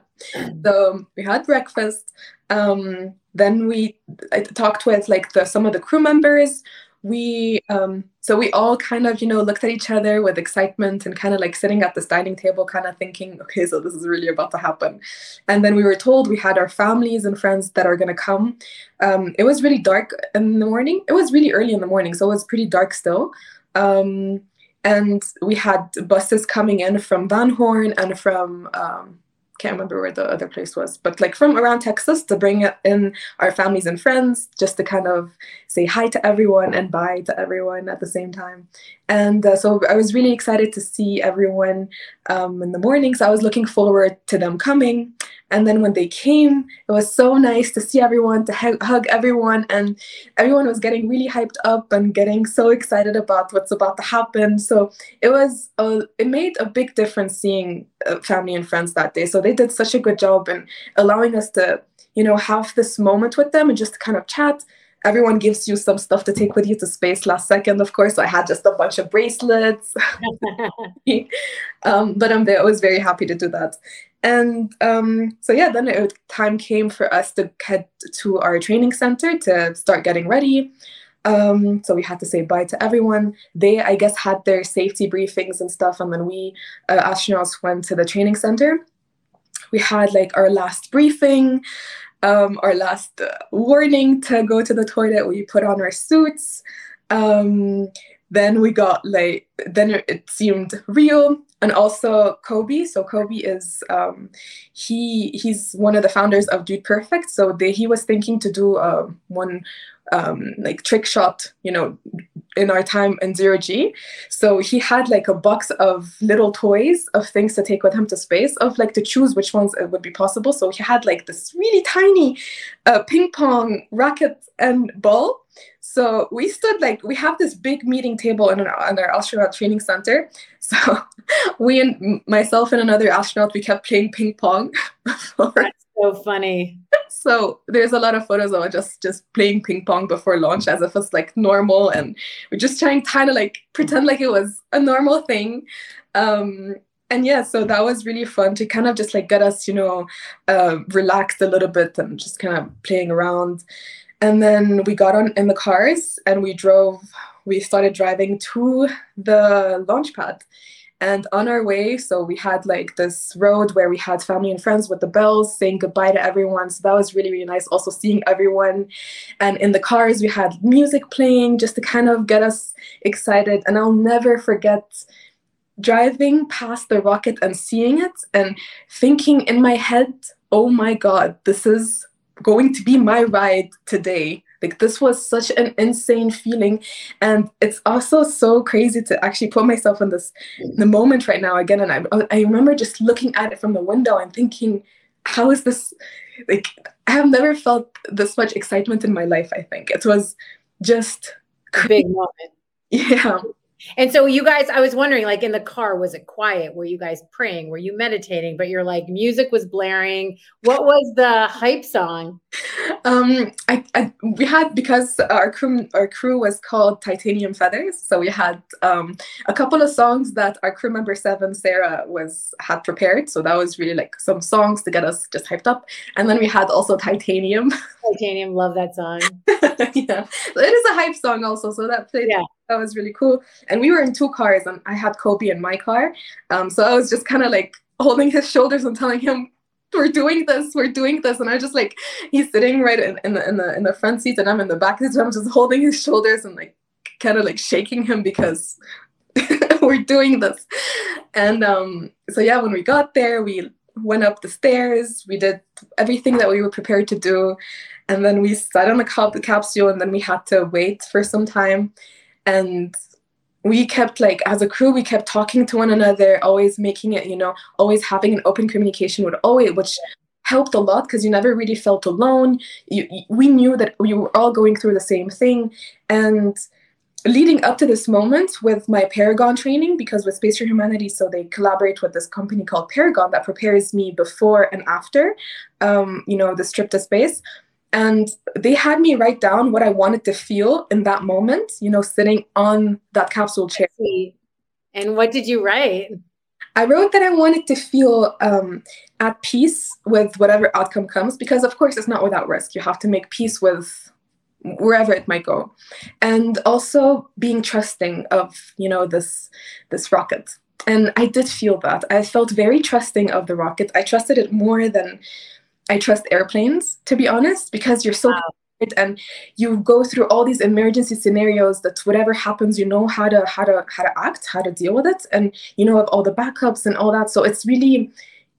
So we had breakfast. Um, then we I talked with like the some of the crew members we um so we all kind of you know looked at each other with excitement and kind of like sitting at this dining table kind of thinking okay so this is really about to happen. And then we were told we had our families and friends that are going to come. Um it was really dark in the morning. It was really early in the morning so it was pretty dark still. Um and we had buses coming in from van horn and from um can't remember where the other place was, but like from around Texas to bring in our families and friends just to kind of say hi to everyone and bye to everyone at the same time. And uh, so I was really excited to see everyone um, in the morning. So I was looking forward to them coming. And then when they came, it was so nice to see everyone, to hug everyone, and everyone was getting really hyped up and getting so excited about what's about to happen. So it was, a, it made a big difference seeing uh, family and friends that day. So they did such a good job in allowing us to, you know, have this moment with them and just kind of chat. Everyone gives you some stuff to take with you to space last second of course. So i had just a bunch of bracelets. Um, but I'm, i was very happy to do that and um, so yeah, then it, time came for us to head to our training center to start getting ready. Um, so we had to say bye to everyone. They, I guess, had their safety briefings and stuff, and then we uh, astronauts went to the training center. We had like our last briefing, um, our last uh, warning to go to the toilet. We put on our suits. Um, then we got like then it seemed real and also Coby. So Coby is um, he he's one of the founders of Dude Perfect. So they, he was thinking to do uh, one um, like trick shot, you know, in our time in zero G. So he had like a box of little toys of things to take with him to space, of like to choose which ones it would be possible. So he had like this really tiny uh, ping pong racket and ball. So we stood like we have this big meeting table in, our, in our astronaut training center. So we and myself and another astronaut we kept playing ping pong. That's so funny. So there's a lot of photos of just just playing ping pong before launch as if it's like normal, and we're just trying to kind of like pretend like it was a normal thing. Um, and yeah, so that was really fun to kind of just like get us, you know, uh, relaxed a little bit and just kind of playing around. And then we got on in the cars and we drove. We started driving to the launch pad and on our way, so we had like this road where we had family and friends with the bells saying goodbye to everyone. So that was really, really nice. Also seeing everyone. And in the cars, we had music playing just to kind of get us excited. And I'll never forget driving past the rocket and seeing it and thinking in my head, oh my God, this is going to be my ride today. Like this was such an insane feeling, and it's also so crazy to actually put myself in this the moment right now again. And I I remember just looking at it from the window and thinking, how is this? Like I have never felt this much excitement in my life. I think it was just a big moment. Yeah. And so you guys, I was wondering, like in the car, was it quiet? Were you guys praying? Were you meditating? But you're like, music was blaring. What was the hype song? Um, I, I we had because our crew our crew was called Titanium Feathers, so we had um a couple of songs that our crew member seven Sarah was had prepared. So that was really like some songs to get us just hyped up, and then we had also Titanium. Titanium, love that song. yeah, so it is a hype song also. So that played. Yeah that was really cool. And we were in two cars, and I had Coby in my car. Um, so I was just kind of like holding his shoulders and telling him, "We're doing this, we're doing this." And I just like he's sitting right in, in the in the in the front seat, and I'm in the back seat. So I'm just holding his shoulders and like kind of like shaking him because we're doing this. And um, so yeah, when we got there, we went up the stairs. We did everything that we were prepared to do. And then we sat on the, cap- the capsule, and then we had to wait for some time and we kept like as a crew we kept talking to one another always making it you know always having an open communication with always which helped a lot because you never really felt alone. You, we knew that we were all going through the same thing. And leading up to this moment with my paragon training because with space for humanity so they collaborate with this company called paragon that prepares me before and after um, you know the trip to space and they had me write down what I wanted to feel in that moment, you know, sitting on that capsule chair. And what did you write? I wrote that I wanted to feel um, at peace with whatever outcome comes, because of course it's not without risk. You have to make peace with wherever it might go, and also being trusting of you know this this rocket. And I did feel that. I felt very trusting of the rocket. I trusted it more than I trust airplanes, to be honest, because you're so wow. and you go through all these emergency scenarios that whatever happens, you know how to how to how to act, how to deal with it, and you know of all the backups and all that. So it's really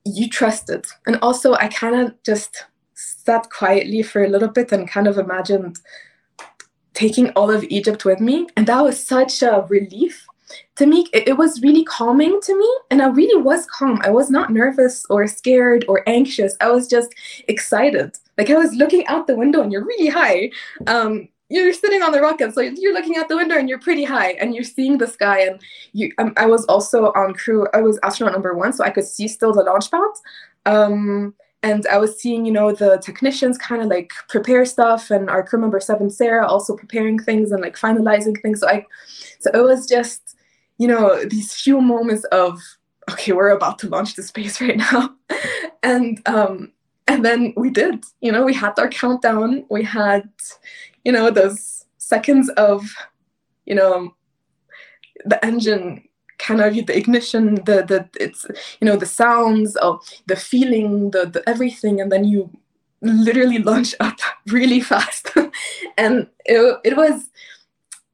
you trust it. And also I kind of just sat quietly for a little bit and kind of imagined taking all of Egypt with me. And that was such a relief to me it, was really calming to me and i really was calm. I was not nervous or scared or anxious. I was just excited. Like i was looking out the window and you're really high. Um, you're sitting on the rocket so you're looking out the window and you're pretty high and you're seeing the sky and you um, i was also on crew i was astronaut number one so i could see still the launch pad. Um, and i was seeing you know the technicians kind of like prepare stuff and our crew member seven sarah also preparing things and like finalizing things. So i so it was just you know, these few moments of, okay, we're about to launch the space right now. and um, and then we did, you know, we had our countdown. We had, you know, those seconds of, you know, the engine kind of the ignition, the the it's you know the sounds of the feeling, the, the everything, and then you literally launch up really fast, and it it was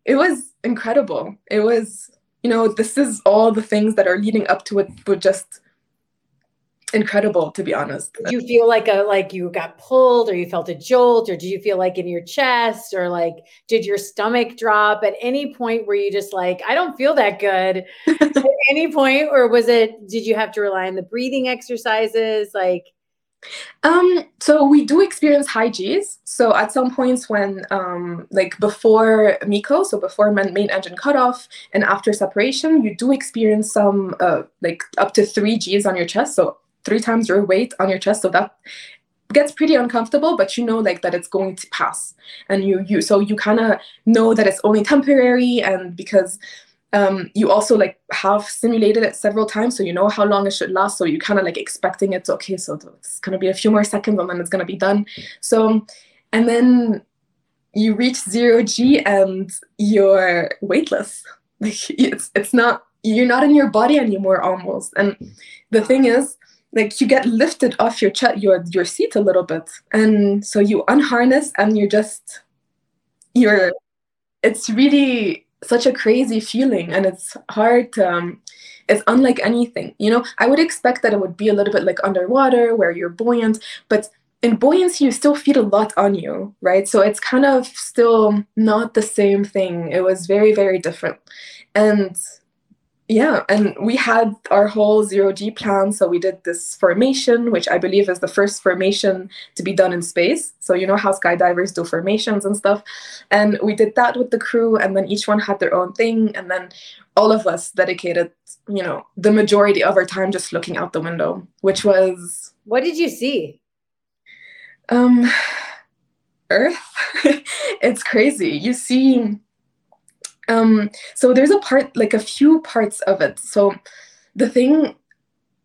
it was incredible. It was you know, this is all the things that are leading up to it, but just incredible to be honest. Did you feel like a like you got pulled or you felt a jolt or did you feel like in your chest or like did your stomach drop at any point where you just like i don't feel that good. At any point or was it did you have to rely on the breathing exercises? Like um, so we do experience high Gs. So at some points when, um, like before MECO, so before main engine cutoff and after separation, you do experience some, uh, like up to three Gs on your chest. So three times your weight on your chest. So that gets pretty uncomfortable, but you know like that it's going to pass. And you, you, so you kind of know that it's only temporary and because um, you also like have simulated it several times so you know how long it should last so you kind of like expecting it to okay so it's going to be a few more seconds and then it's going to be done. So and then you reach zero g and you're weightless. Like it's it's not you're not in your body anymore almost. And the thing is like you get lifted off your ch- your your seat a little bit and so you unharness and you're just you're it's really such a crazy feeling and it's hard um, it's unlike anything you know? I would expect that it would be a little bit like underwater where you're buoyant but in buoyancy you still feel a lot on you right? So it's kind of still not the same thing. It was very very different. And yeah and we had our whole zero g plan. So we did this formation which i believe is the first formation to be done in space. So you know how skydivers do formations and stuff. And we did that with the crew and then each one had their own thing. And then all of us dedicated you know the majority of our time just looking out the window which was what did you see? Um earth? It's crazy. You see um, so there's a part, like a few parts of it. So the thing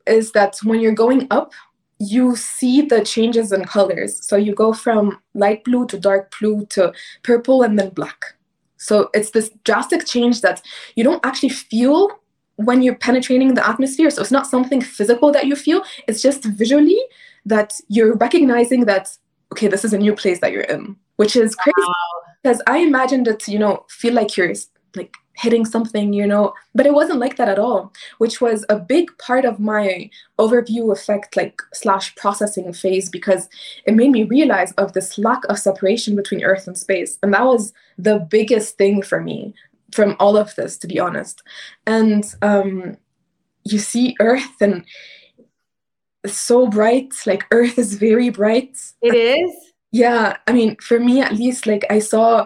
is that when you're going up, you see the changes in colors. So you go from light blue to dark blue to purple and then black. So it's this drastic change that you don't actually feel when you're penetrating the atmosphere. So it's not something physical that you feel, it's just visually that you're recognizing that, okay, this is a new place that you're in, which is crazy. Wow because I imagined it you know, feel like you're like hitting something, you know, but it wasn't like that at all, which was a big part of my overview effect, like slash processing phase, because it made me realize of this lack of separation between Earth and space. And that was the biggest thing for me from all of this, to be honest. And um, you see Earth and so bright, like Earth is very bright. It is? Yeah i mean for me at least like i saw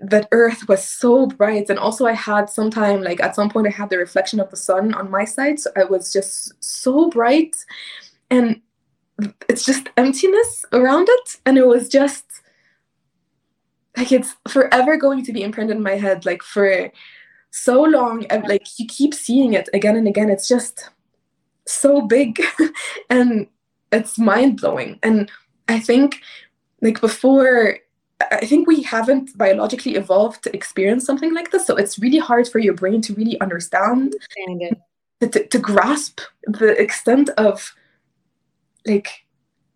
that earth was so bright and also i had some time like at some point i had the reflection of the sun on my side so it was just so bright and it's just emptiness around it and it was just like it's forever going to be imprinted in my head like for so long and like you keep seeing it again and again it's just so big and it's mind-blowing and i think like before I think we haven't biologically evolved to experience something like this. So it's really hard for your brain to really understand, to, to, to, grasp the extent of like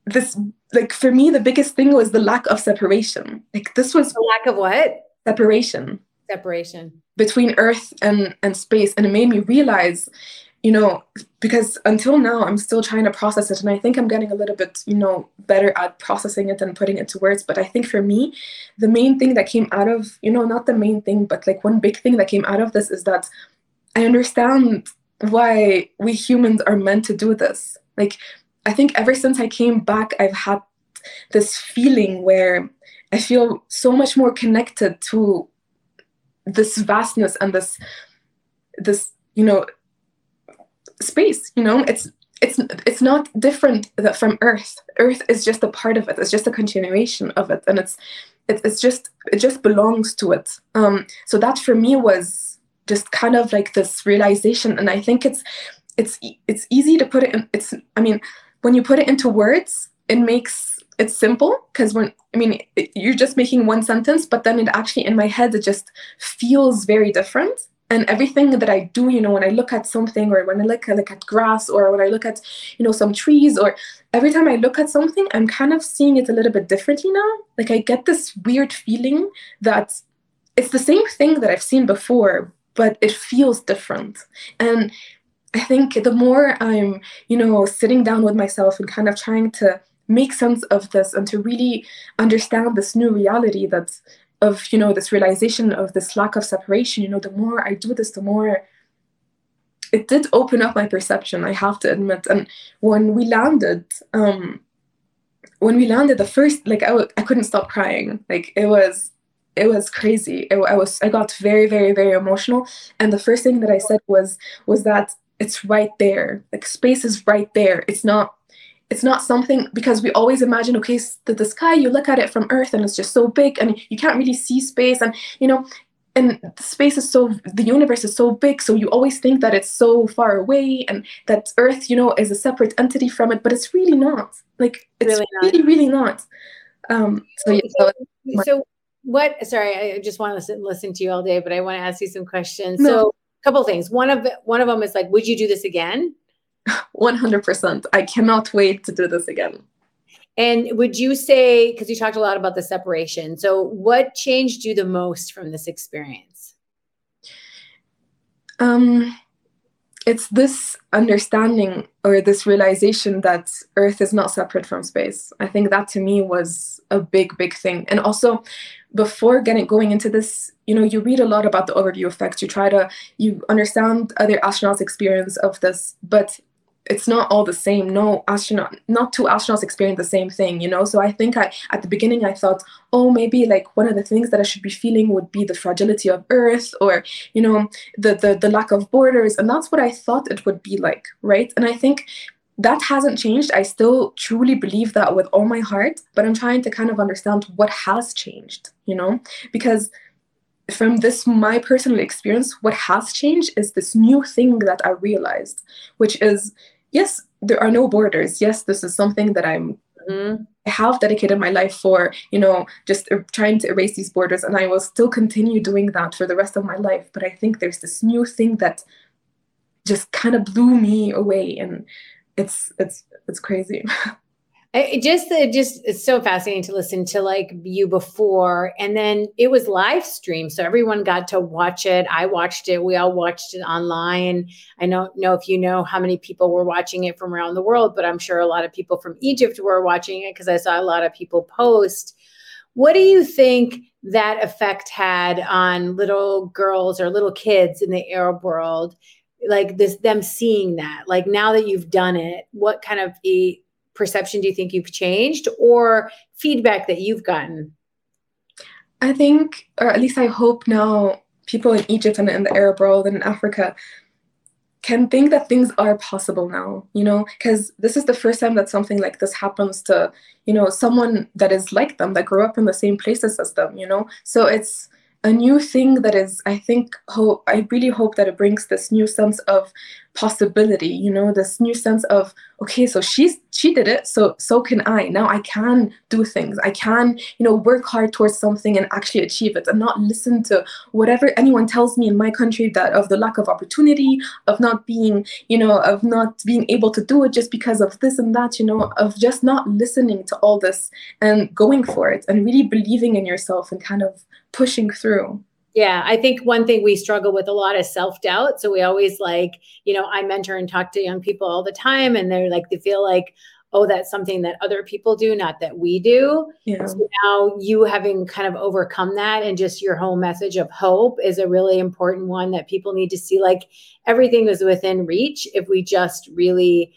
this. Like for me, the biggest thing was the lack of separation. Like this was the lack of what? Separation. Separation. Between Earth and, and space. And it made me realize you know, because until now I'm still trying to process it. And I think I'm getting a little bit, you know, better at processing it and putting it to words. But I think for me, the main thing that came out of, you know, not the main thing, but like one big thing that came out of this is that I understand why we humans are meant to do this. Like, I think ever since I came back, I've had this feeling where I feel so much more connected to this vastness and this, this, you know, space you know? It's it's it's not different from earth. Earth is just a part of it. It's just a continuation of it. And it's it, it's just it just belongs to it. Um so that for me was just kind of like this realization. And i think it's it's it's easy to put it in it's i mean when you put it into words it makes it simple. Because when i mean it, you're just making one sentence but then it actually in my head it just feels very different and everything that I do, you know, when I look at something or when I look at, grass or when I look at, you know, some trees or every time I look at something, I'm kind of seeing it a little bit differently now. Like I get this weird feeling that it's the same thing that I've seen before, but it feels different. And I think the more I'm, you know, sitting down with myself and kind of trying to make sense of this and to really understand this new reality that's of, you know, this realization of this lack of separation, you know, the more I do this, the more it did open up my perception, I have to admit. And when we landed, um, when we landed the first, like I w- I couldn't stop crying. Like it was, it was crazy. It, I was, I got very, very, very emotional. And the first thing that I said was, was that it's right there. Like space is right there. It's not it's not something because we always imagine okay the, the sky you look at it from earth and it's just so big and you can't really see space and you know and the space is so the universe is so big so you always think that it's so far away and that earth you know is a separate entity from it but it's really not. Like it's really not. really, really not. Um so, yeah, so, so what sorry i just want to listen, listen to you all day but i want to ask you some questions. No. so a couple things. One of one of them is like would you do this again 100%. I cannot wait to do this again. And would you say, because you talked a lot about the separation, so what changed you the most from this experience? Um, it's this understanding or this realization that Earth is not separate from space. I think that to me was a big, big thing. And also, before getting going into this, you know, you read a lot about the overview effect. You try to you understand other astronauts' experience of this, but it's not all the same. No astronaut not two astronauts experience the same thing you know? So i think i at the beginning i thought oh maybe like one of the things that i should be feeling would be the fragility of earth or you know the the, the lack of borders. And that's what i thought it would be like right? And i think that hasn't changed. I still truly believe that with all my heart but i'm trying to kind of understand what has changed you know? Because from this my personal experience what has changed is this new thing that i realized which is yes there are no borders yes this is something that i'm mm-hmm. I have dedicated my life for you know just er, trying to erase these borders and i will still continue doing that for the rest of my life but i think there's this new thing that just kind of blew me away and it's it's it's crazy it just it just it's so fascinating to listen to like you before and then it was live stream so everyone got to watch it. I watched it. We all watched it online. I don't know if you know how many people were watching it from around the world but i'm sure a lot of people from egypt were watching it because i saw a lot of people post. What do you think that effect had on little girls or little kids in the arab world? Like this them seeing that like now that you've done it what kind of a perception do you think you've changed or feedback that you've gotten? I think, or at least I hope now, people in Egypt and in the Arab world and in Africa can think that things are possible now, you know, because this is the first time that something like this happens to, you know, someone that is like them, that grew up in the same places as them, you know. So it's a new thing that is i think hope i really hope that it brings this new sense of possibility you know this new sense of okay so she's she did it so so can i. Now i can do things. I can you know work hard towards something and actually achieve it and not listen to whatever anyone tells me in my country that of the lack of opportunity of not being you know of not being able to do it just because of this and that you know of just not listening to all this and going for it and really believing in yourself and kind of pushing through yeah, I think one thing we struggle with a lot is self doubt. So we always like, you know, I mentor and talk to young people all the time, and they're like, they feel like, oh, that's something that other people do, not that we do. Yeah. So now you having kind of overcome that and just your whole message of hope is a really important one that people need to see. Like everything is within reach if we just really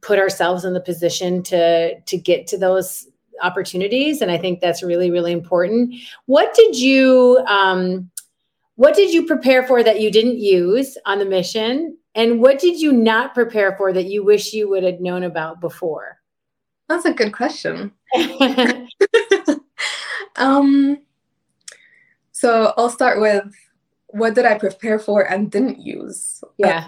put ourselves in the position to to get to those opportunities and i think that's really really important. What did you um, what did you prepare for that you didn't use on the mission? And what did you not prepare for that you wish you would have known about before? That's a good question. Um, so i'll start with what did i prepare for and didn't use? Yeah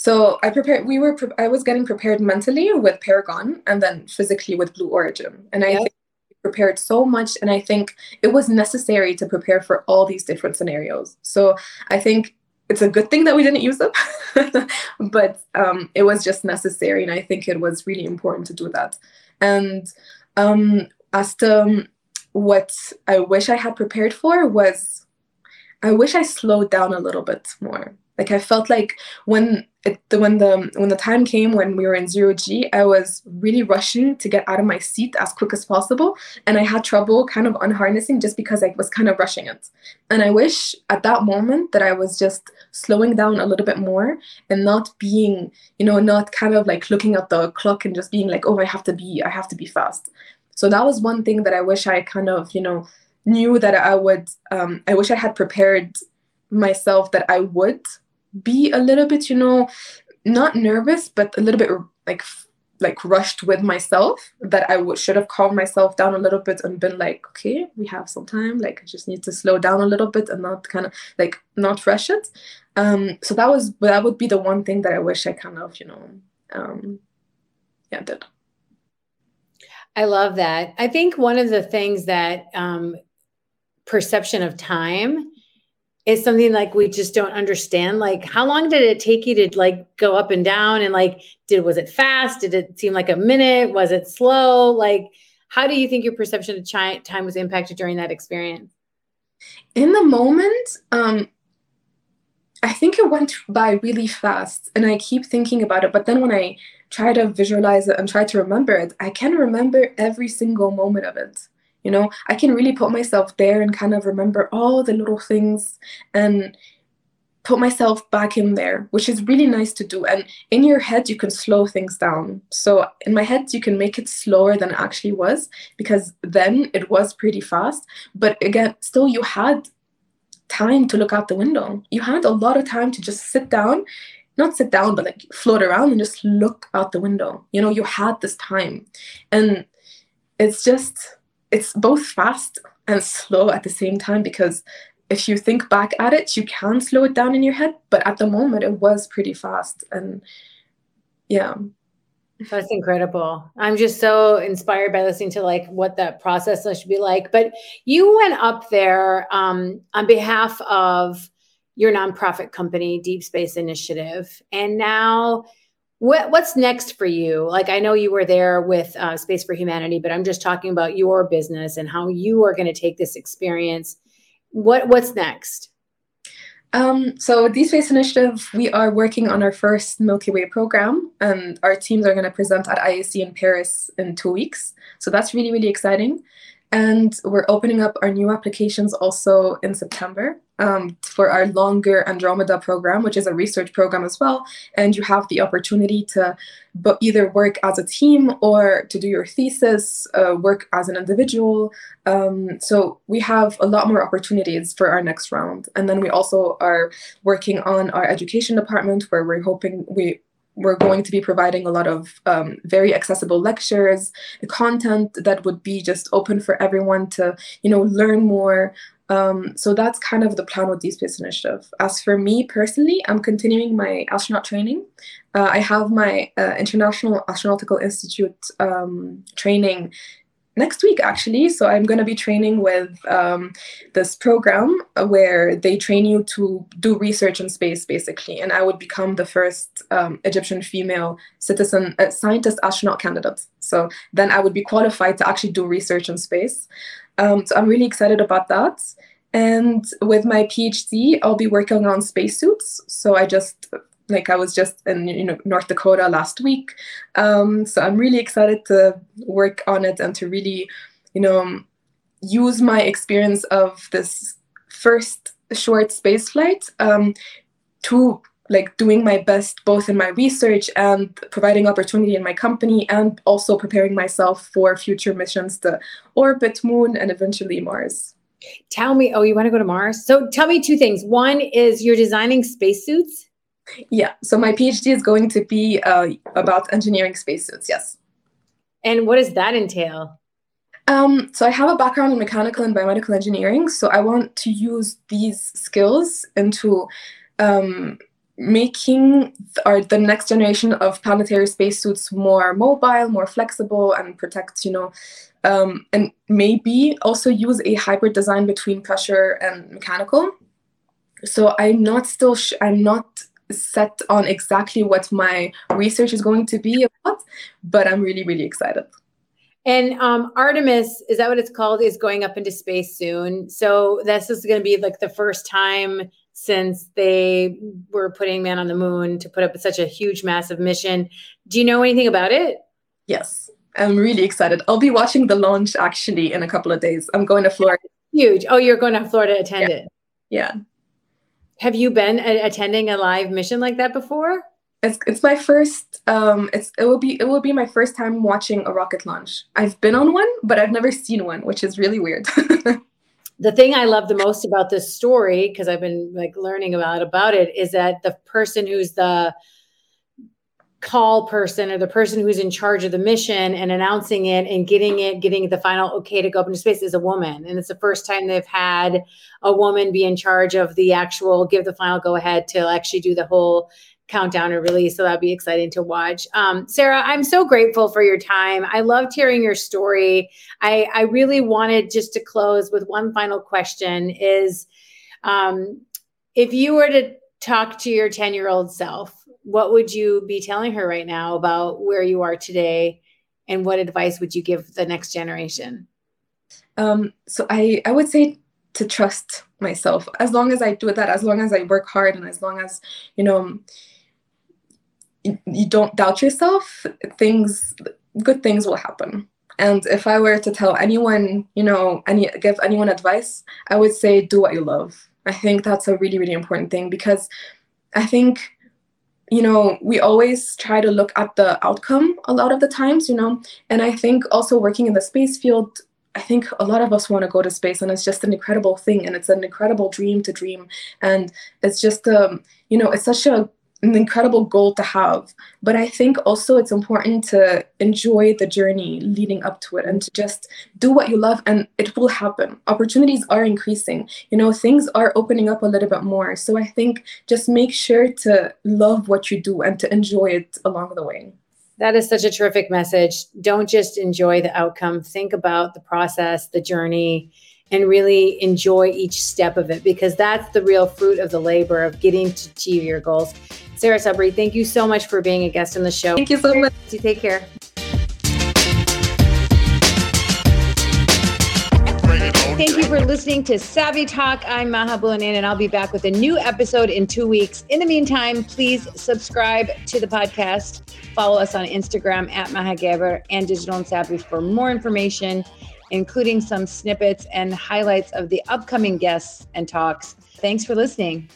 so I prepared. We were. I was getting prepared mentally with Paragon, and then physically with Blue Origin. And I yep. prepared so much, and I think it was necessary to prepare for all these different scenarios. So I think it's a good thing that we didn't use them, but um, it was just necessary, and I think it was really important to do that. And um, as to what I wish I had prepared for was, I wish I slowed down a little bit more Like I felt like when it, the, when the when the time came when we were in zero G, I was really rushing to get out of my seat as quick as possible, and I had trouble kind of unharnessing just because I was kind of rushing it. And I wish at that moment that I was just slowing down a little bit more and not being, you know, not kind of like looking at the clock and just being like, oh, I have to be, I have to be fast. So that was one thing that I wish I kind of, you know, knew that I would. Um, I wish I had prepared myself that I would be a little bit, you know, not nervous, but a little bit like like rushed with myself that I should have calmed myself down a little bit and been like, okay, we have some time. Like I just need to slow down a little bit and not kind of like not rush it. Um, so that was that would be the one thing that I wish I kind of, you know, um, yeah, did. I love that. I think one of the things that um, perception of time is something like we just don't understand like how long did it take you to like go up and down and like did was it fast? Did it seem like a minute? Was it slow? Like how do you think your perception of chi- time was impacted during that experience? In the moment um i think it went by really fast and i keep thinking about it but then when i try to visualize it and try to remember it i can remember every single moment of it you know? I can really put myself there and kind of remember all the little things and put myself back in there which is really nice to do. And in your head you can slow things down. So in my head you can make it slower than it actually was because then it was pretty fast. But again still you had time to look out the window. You had a lot of time to just sit down not sit down but like float around and just look out the window. You know you had this time. And it's just it's both fast and slow at the same time because if you think back at it, you can slow it down in your head, but at the moment it was pretty fast. And yeah. That's incredible. I'm just so inspired by listening to like what that process should be like. But you went up there um, on behalf of your nonprofit company, Deep Space Initiative, and now what, what's next for you? Like, I know you were there with uh, Space for Humanity, but I'm just talking about your business and how you are going to take this experience. What What's next? Um, so, Deep Space Initiative, we are working on our first Milky Way program, and our teams are going to present at IAC in Paris in two weeks. So, that's really, really exciting. And we're opening up our new applications also in September um, for our longer Andromeda program, which is a research program as well. And you have the opportunity to but either work as a team or to do your thesis, uh, work as an individual. Um, so we have a lot more opportunities for our next round. And then we also are working on our education department where we're hoping we we're going to be providing a lot of um, very accessible lectures, the content that would be just open for everyone to, you know, learn more. Um, so that's kind of the plan with Deep Space Initiative. As for me personally, I'm continuing my astronaut training. Uh, I have my uh, International Astronautical Institute um, training next week actually. So i'm going to be training with um, this program where they train you to do research in space basically. And i would become the first um, egyptian female citizen uh, scientist astronaut candidate. So then i would be qualified to actually do research in space. Um, so i'm really excited about that. And with my phd i'll be working on spacesuits. So i just like I was just in you know North Dakota last week, um, so I'm really excited to work on it and to really, you know, use my experience of this first short space flight um, to like doing my best both in my research and providing opportunity in my company and also preparing myself for future missions to orbit moon and eventually mars. Tell me oh you want to go to mars? So tell me two things. One is you're designing spacesuits yeah. So my PhD is going to be uh, about engineering spacesuits. Yes. And what does that entail? Um, so I have a background in mechanical and biomedical engineering. So I want to use these skills into um, making our the next generation of planetary spacesuits more mobile, more flexible, and protect, you know, um, and maybe also use a hybrid design between pressure and mechanical. So I'm not still I'm not set on exactly what my research is going to be about, but I'm really, really excited. And um, Artemis, is that what it's called? Is going up into space soon. So this is going to be like the first time since they were putting man on the moon to put up such a huge, massive mission. Do you know anything about it? Yes, I'm really excited. I'll be watching the launch actually in a couple of days. I'm going to Florida. Huge. Oh, you're going to Florida to attend yeah. it. Yeah. Have you been a- attending a live mission like that before? It's it's my first um it's it will be it will be my first time watching a rocket launch. I've been on one, but I've never seen one, which is really weird. the thing I love the most about this story, because I've been like learning about about it, is that the person who's the call person or the person who's in charge of the mission and announcing it and getting it, getting the final okay to go up into space is a woman. And it's the first time they've had a woman be in charge of the actual give the final go ahead to actually do the whole countdown or release. So that'd be exciting to watch. Um, Sara, I'm so grateful for your time. I loved hearing your story. I, I really wanted just to close with one final question is um, if you were to talk to your 10 year old self, what would you be telling her right now about where you are today? And what advice would you give the next generation? Um, so I, I would say to trust myself. As long as i do that as long as i work hard and as long as you know you, you don't doubt yourself things good things will happen. And if i were to tell anyone you know any give anyone advice i would say do what you love. I think that's a really really important thing because i think you know, we always try to look at the outcome a lot of the times, you know, and I think also working in the space field, I think a lot of us want to go to space and it's just an incredible thing and it's an incredible dream to dream. And it's just, um, you know, it's such a an incredible goal to have. But I think also it's important to enjoy the journey leading up to it and to just do what you love and it will happen. Opportunities are increasing. You know, things are opening up a little bit more. So I think just make sure to love what you do and to enjoy it along the way. That is such a terrific message. Don't just enjoy the outcome, think about the process, the journey and really enjoy each step of it because that's the real fruit of the labor of getting to achieve your goals. Sara Sabry, thank you so much for being a guest on the show. Thank you so much. You take care. Thank you for listening to Savvy Talk. I'm Maha Boullanen, and I'll be back with a new episode in two weeks. In the meantime, please subscribe to the podcast. Follow us on Instagram at Maha Gaber and Digital and Savvy for more information, including some snippets and highlights of the upcoming guests and talks. Thanks for listening.